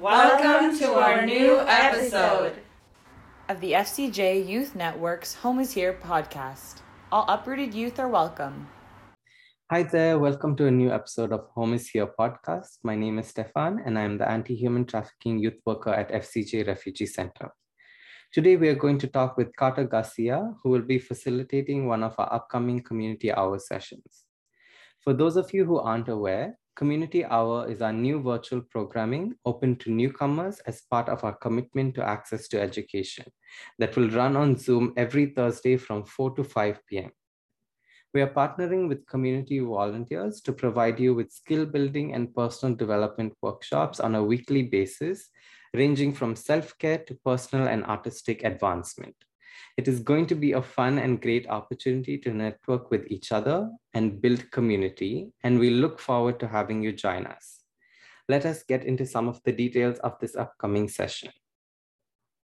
Welcome to our new episode of the FCJ Youth Network's Home is Here podcast. All uprooted youth are welcome. Hi there, welcome to a new episode of Home is Here podcast. My name is Stefan and I'm the anti human trafficking youth worker at FCJ Refugee Center. Today, we are going to talk with Carter García, who will be facilitating one of our upcoming community hour sessions. For those of you who aren't aware, Community Hour is our new virtual programming open to newcomers as part of our commitment to access to education that will run on Zoom every Thursday from 4 to 5 p.m. We are partnering with community volunteers to provide you with skill building and personal development workshops on a weekly basis, ranging from self care to personal and artistic advancement. It is going to be a fun and great opportunity to network with each other and build community, and we look forward to having you join us. Let us get into some of the details of this upcoming session.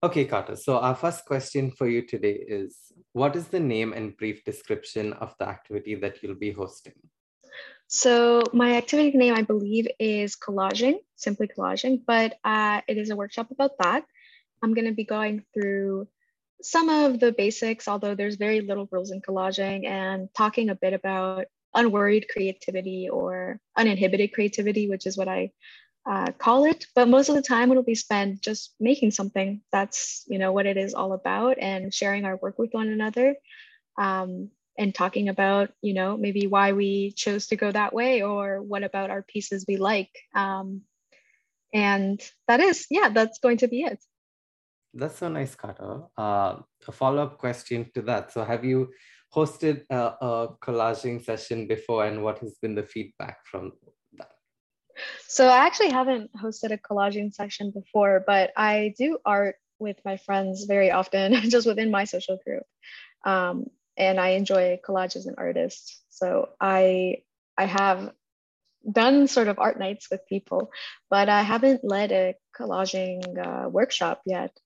Okay, Carter, so our first question for you today is What is the name and brief description of the activity that you'll be hosting? So, my activity name, I believe, is collaging, simply collaging, but uh, it is a workshop about that. I'm going to be going through some of the basics, although there's very little rules in collaging, and talking a bit about unworried creativity or uninhibited creativity, which is what I uh, call it. But most of the time, it'll be spent just making something. That's you know what it is all about, and sharing our work with one another, um, and talking about you know maybe why we chose to go that way, or what about our pieces we like. Um, and that is yeah, that's going to be it. That's so nice, Carter. Uh, a follow up question to that. So, have you hosted a, a, collaging session before, and what has been the feedback from that? So, I actually haven't hosted a collaging session before, but I do art with my friends very often, just within my social group. Um, and I enjoy collage as an artist. So, I I have done sort of art nights with people, but I haven't led a collaging uh, workshop yet.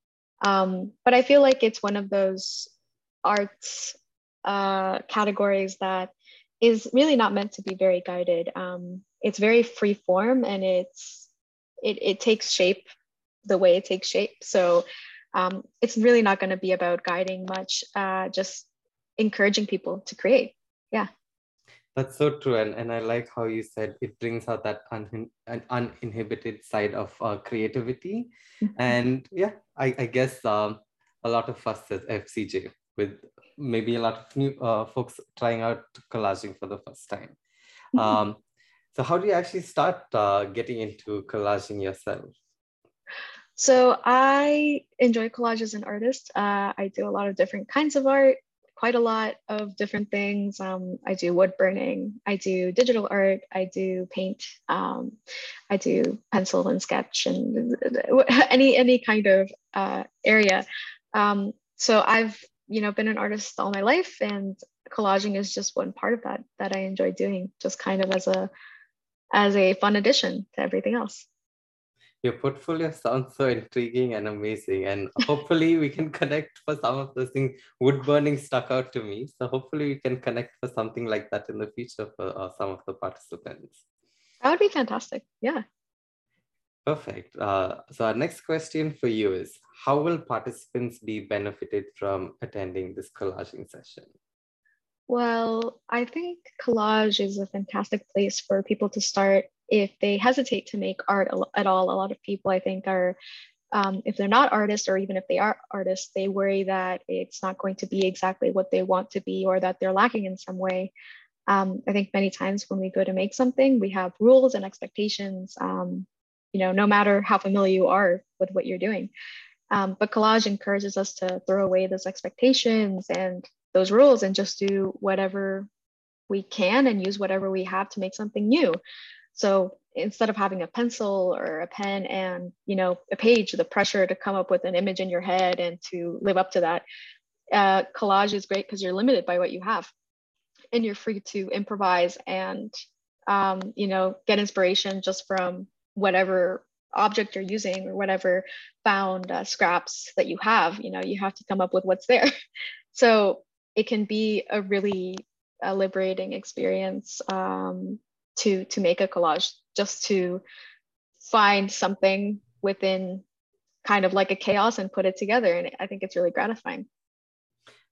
Um, but I feel like it's one of those arts uh, categories that is really not meant to be very guided. Um, it's very free form and it's it, it takes shape the way it takes shape. So um, it's really not going to be about guiding much, uh, just encouraging people to create. Yeah. That's so true. And, and I like how you said it brings out that un, an uninhibited side of uh, creativity. Mm-hmm. And yeah, I, I guess um, a lot of us as FCJ with maybe a lot of new uh, folks trying out collaging for the first time. Mm-hmm. Um, so how do you actually start uh, getting into collaging yourself? So I enjoy collage as an artist. Uh, I do a lot of different kinds of art quite a lot of different things. Um, I do wood burning, I do digital art, I do paint, um, I do pencil and sketch, and any any kind of uh, area. Um, so I've you know been an artist all my life, and collaging is just one part of that that I enjoy doing, just kind of as a as a fun addition to everything else your portfolio sounds so intriguing and amazing and hopefully we can connect for some of those things. Wood burning stuck out to me so hopefully we can connect for something like that in the future for uh, some of the participants. That would be fantastic yeah. Perfect. Uh, so our next question for you is how will participants be benefited from attending this collaging session? Well, I think collage is a fantastic place for people to start if they hesitate to make art at all. A lot of people, I think, are, um, if they're not artists or even if they are artists, they worry that it's not going to be exactly what they want to be or that they're lacking in some way. Um, I think many times when we go to make something, we have rules and expectations, um, you know, no matter how familiar you are with what you're doing. Um, but collage encourages us to throw away those expectations and those rules and just do whatever we can and use whatever we have to make something new. So instead of having a pencil or a pen and you know a page, the pressure to come up with an image in your head and to live up to that, uh, collage is great because you're limited by what you have, and you're free to improvise and um, you know get inspiration just from whatever object you're using or whatever found uh, scraps that you have. You know you have to come up with what's there. so it can be a really a liberating experience um, to to make a collage just to find something within kind of like a chaos and put it together. And I think it's really gratifying.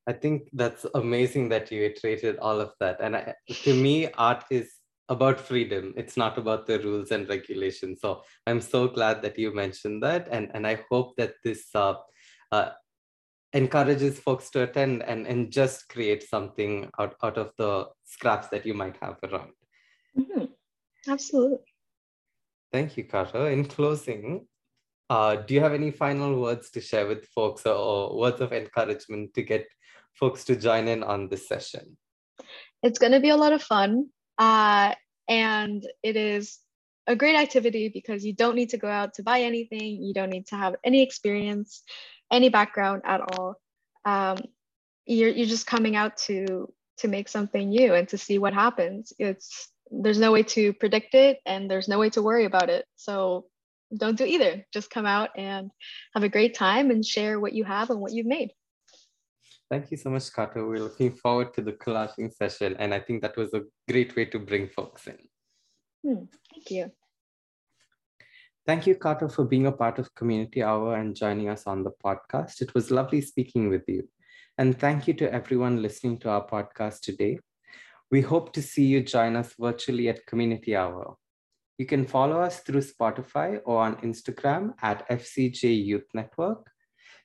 I think that's amazing that you iterated all of that. And I, to me, art is about freedom. It's not about the rules and regulations. So I'm so glad that you mentioned that. And, and I hope that this uh, uh, encourages folks to attend and, and just create something out, out of the scraps that you might have around. Mm-hmm. Absolutely. Thank you, Carter. In closing, uh, do you have any final words to share with folks or, or words of encouragement to get folks to join in on this session? It's going to be a lot of fun. Uh, and it is a great activity because you don't need to go out to buy anything. You don't need to have any experience, any background at all. Um, you're, you're just coming out to to make something new and to see what happens. It's there's no way to predict it and there's no way to worry about it. So don't do either. Just come out and have a great time and share what you have and what you've made. Thank you so much, Carter. We're looking forward to the collaging session. And I think that was a great way to bring folks in. Hmm, thank you. Thank you, Carter, for being a part of Community Hour and joining us on the podcast. It was lovely speaking with you. And thank you to everyone listening to our podcast today. We hope to see you join us virtually at Community Hour. You can follow us through Spotify or on Instagram at FCJ Youth Network.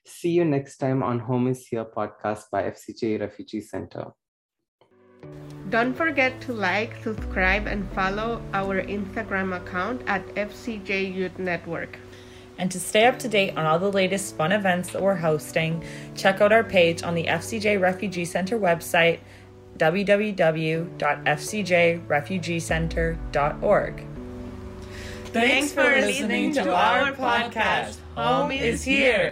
See you next time on Home is Here podcast by FCJ Refugee Center. Don't forget to like, subscribe, and follow our Instagram account at FCJ Youth Network. And to stay up to date on all the latest fun events that we're hosting, check out our page on the FCJ Refugee Center website, www.fcjrefugeecenter.org. Thanks for listening to our podcast. Home is here.